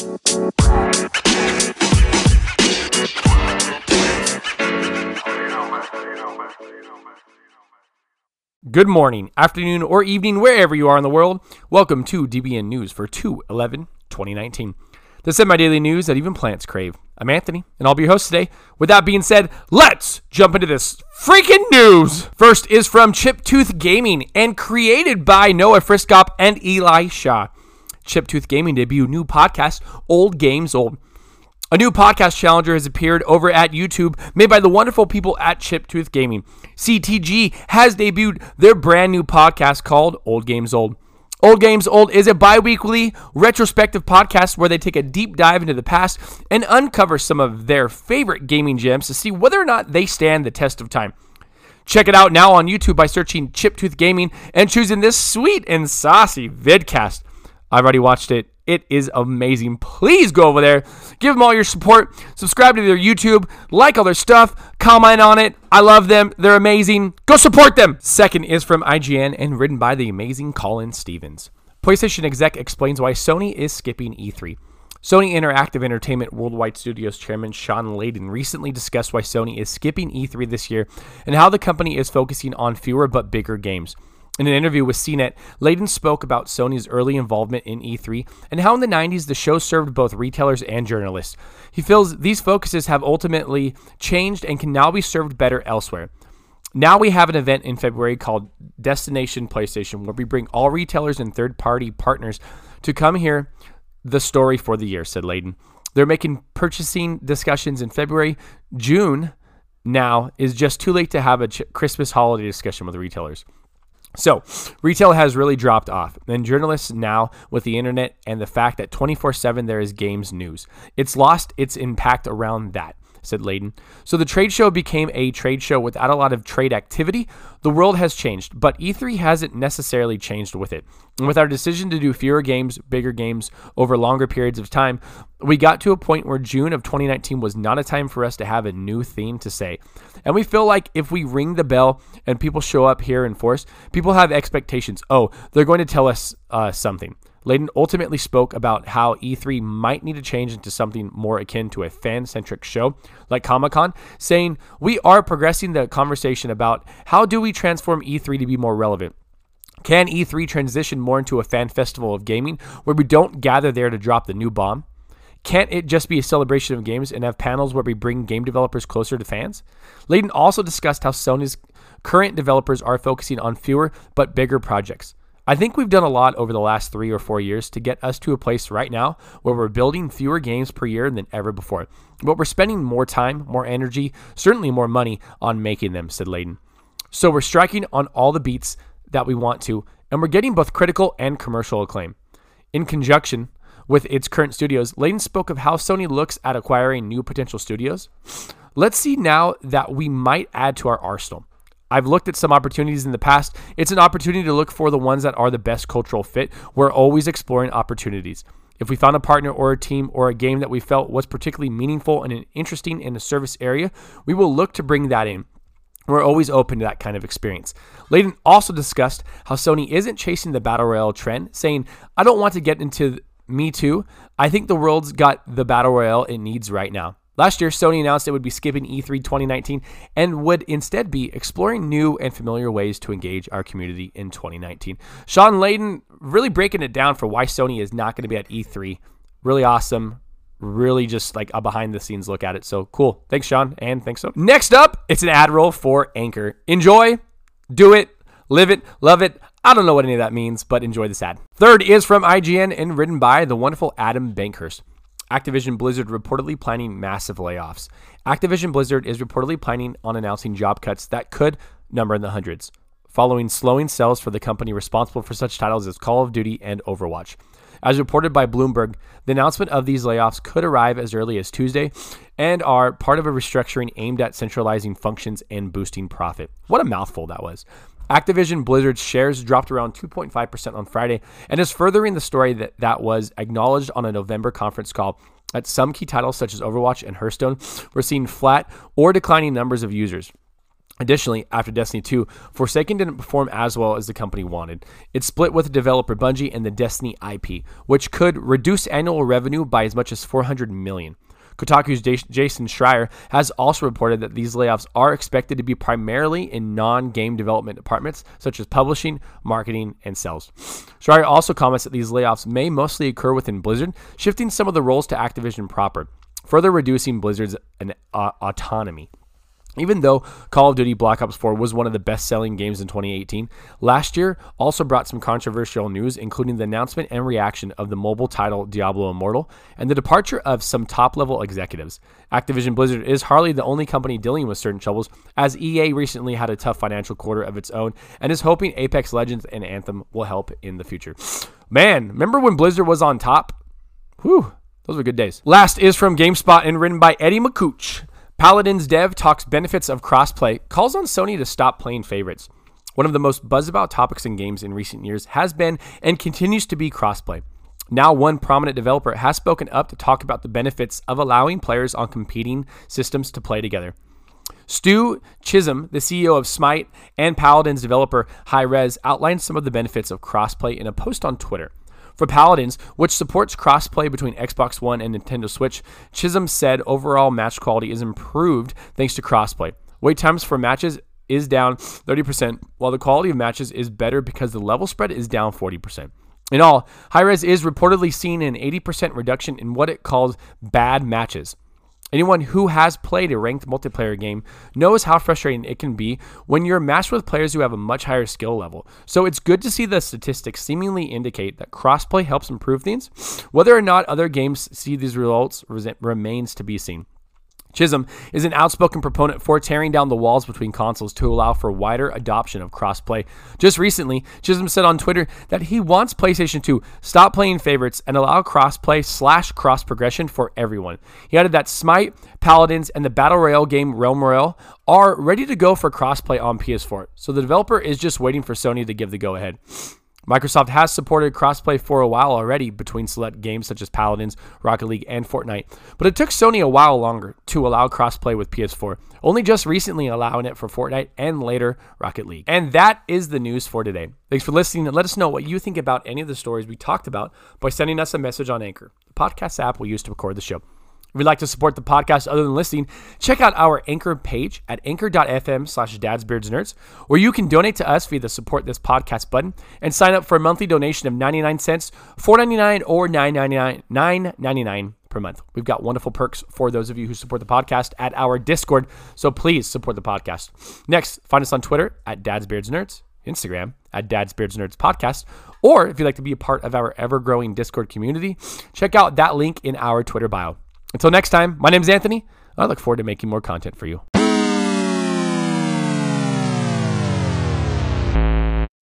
Good morning, afternoon, or evening, wherever you are in the world. Welcome to DBN News for 2 11 2019. The semi daily news that even plants crave. I'm Anthony, and I'll be your host today. With that being said, let's jump into this freaking news. First is from Chiptooth Gaming and created by Noah Friskop and Eli Shaw. Chiptooth Gaming debut new podcast, Old Games Old. A new podcast challenger has appeared over at YouTube, made by the wonderful people at Chiptooth Gaming. CTG has debuted their brand new podcast called Old Games Old. Old Games Old is a bi weekly retrospective podcast where they take a deep dive into the past and uncover some of their favorite gaming gems to see whether or not they stand the test of time. Check it out now on YouTube by searching Chiptooth Gaming and choosing this sweet and saucy vidcast. I've already watched it. It is amazing. Please go over there, give them all your support, subscribe to their YouTube, like all their stuff, comment on it. I love them. They're amazing. Go support them. Second is from IGN and written by the amazing Colin Stevens. PlayStation exec explains why Sony is skipping E3. Sony Interactive Entertainment Worldwide Studios chairman Shawn Layden recently discussed why Sony is skipping E3 this year and how the company is focusing on fewer but bigger games. In an interview with CNET, Layden spoke about Sony's early involvement in E3 and how in the 90s the show served both retailers and journalists. He feels these focuses have ultimately changed and can now be served better elsewhere. Now we have an event in February called Destination PlayStation where we bring all retailers and third party partners to come hear the story for the year, said Layden. They're making purchasing discussions in February. June now is just too late to have a Christmas holiday discussion with retailers. So, retail has really dropped off. And journalists now, with the internet and the fact that 24 7 there is games news, it's lost its impact around that said Layden. So the trade show became a trade show without a lot of trade activity. The world has changed, but E3 hasn't necessarily changed with it. And with our decision to do fewer games, bigger games over longer periods of time, we got to a point where June of 2019 was not a time for us to have a new theme to say. And we feel like if we ring the bell and people show up here in force, people have expectations. Oh, they're going to tell us uh, something. Layden ultimately spoke about how E3 might need to change into something more akin to a fan centric show like Comic Con, saying, We are progressing the conversation about how do we transform E3 to be more relevant. Can E3 transition more into a fan festival of gaming where we don't gather there to drop the new bomb? Can't it just be a celebration of games and have panels where we bring game developers closer to fans? Layden also discussed how Sony's current developers are focusing on fewer but bigger projects. I think we've done a lot over the last three or four years to get us to a place right now where we're building fewer games per year than ever before. But we're spending more time, more energy, certainly more money on making them, said Layden. So we're striking on all the beats that we want to, and we're getting both critical and commercial acclaim. In conjunction with its current studios, Layden spoke of how Sony looks at acquiring new potential studios. Let's see now that we might add to our arsenal. I've looked at some opportunities in the past. It's an opportunity to look for the ones that are the best cultural fit. We're always exploring opportunities. If we found a partner or a team or a game that we felt was particularly meaningful and interesting in a service area, we will look to bring that in. We're always open to that kind of experience. Layden also discussed how Sony isn't chasing the battle royale trend, saying, I don't want to get into me too. I think the world's got the battle royale it needs right now. Last year, Sony announced it would be skipping E3 2019 and would instead be exploring new and familiar ways to engage our community in 2019. Shawn Layden really breaking it down for why Sony is not going to be at E3. Really awesome. Really just like a behind the scenes look at it. So cool. Thanks, Shawn. and thanks, Sony. Next up, it's an ad roll for Anchor. Enjoy, do it, live it, love it. I don't know what any of that means, but enjoy this ad. Third is from IGN and written by the wonderful Adam Bankhurst. Activision Blizzard reportedly planning massive layoffs. Activision Blizzard is reportedly planning on announcing job cuts that could number in the hundreds, following slowing sales for the company responsible for such titles as Call of Duty and Overwatch. As reported by Bloomberg, the announcement of these layoffs could arrive as early as Tuesday and are part of a restructuring aimed at centralizing functions and boosting profit. What a mouthful that was. Activision Blizzard's shares dropped around 2.5% on Friday and is furthering the story that, that was acknowledged on a November conference call that some key titles such as Overwatch and Hearthstone were seeing flat or declining numbers of users. Additionally, after Destiny 2, Forsaken didn't perform as well as the company wanted. It split with developer Bungie and the Destiny IP, which could reduce annual revenue by as much as 400 million. Kotaku's Jason Schreier has also reported that these layoffs are expected to be primarily in non game development departments such as publishing, marketing, and sales. Schreier also comments that these layoffs may mostly occur within Blizzard, shifting some of the roles to Activision proper, further reducing Blizzard's uh, autonomy. Even though Call of Duty Black Ops 4 was one of the best selling games in 2018, last year also brought some controversial news, including the announcement and reaction of the mobile title Diablo Immortal and the departure of some top level executives. Activision Blizzard is hardly the only company dealing with certain troubles, as EA recently had a tough financial quarter of its own and is hoping Apex Legends and Anthem will help in the future. Man, remember when Blizzard was on top? Whew. Those were good days. Last is from GameSpot and written by Eddie Makuch. Paladins dev talks benefits of crossplay, calls on Sony to stop playing favorites. One of the most buzz about topics in games in recent years has been and continues to be crossplay. Now, one prominent developer has spoken up to talk about the benefits of allowing players on competing systems to play together. Stu Chisholm, the CEO of Smite and Paladins developer Hi-Rez, outlined some of the benefits of crossplay in a post on Twitter. For Paladins, which supports crossplay between Xbox One and Nintendo Switch, Chisholm said overall match quality is improved thanks to crossplay. Wait times for matches is down 30%, while the quality of matches is better because the level spread is down 40%. In all, Hi-Rez is reportedly seeing an 80% reduction in what it calls bad matches. Anyone who has played a ranked multiplayer game knows how frustrating it can be when you're matched with players who have a much higher skill level. So it's good to see the statistics seemingly indicate that crossplay helps improve things. Whether or not other games see these results remains to be seen. Chisholm is an outspoken proponent for tearing down the walls between consoles to allow for wider adoption of crossplay. Just recently, Chisholm said on Twitter that he wants PlayStation to stop playing favorites and allow crossplay slash cross progression for everyone. He added that Smite, Paladins, and the Battle Royale game Realm Royale are ready to go for crossplay on PS4, so the developer is just waiting for Sony to give the go ahead. Microsoft has supported crossplay for a while already between select games such as Paladins, Rocket League, and Fortnite, but it took Sony a while longer to allow crossplay with PS4, only just recently allowing it for Fortnite and later Rocket League. And that is the news for today. Thanks for listening and let us know what you think about any of the stories we talked about by sending us a message on Anchor, the podcast app we use to record the show. If you'd like to support the podcast other than listening, check out our Anchor page at anchor.fm slash dadsbeardsnerds, where you can donate to us via the support this podcast button and sign up for a monthly donation of 99 cents, 4.99 or 9.99 9.99 per month. We've got wonderful perks for those of you who support the podcast at our Discord, so please support the podcast. Next, find us on Twitter at dadsbeardsnerds, Instagram at dadsbeardsnerds podcast, or if you'd like to be a part of our ever-growing Discord community, check out that link in our Twitter bio. Until next time, my name is Anthony. I look forward to making more content for you.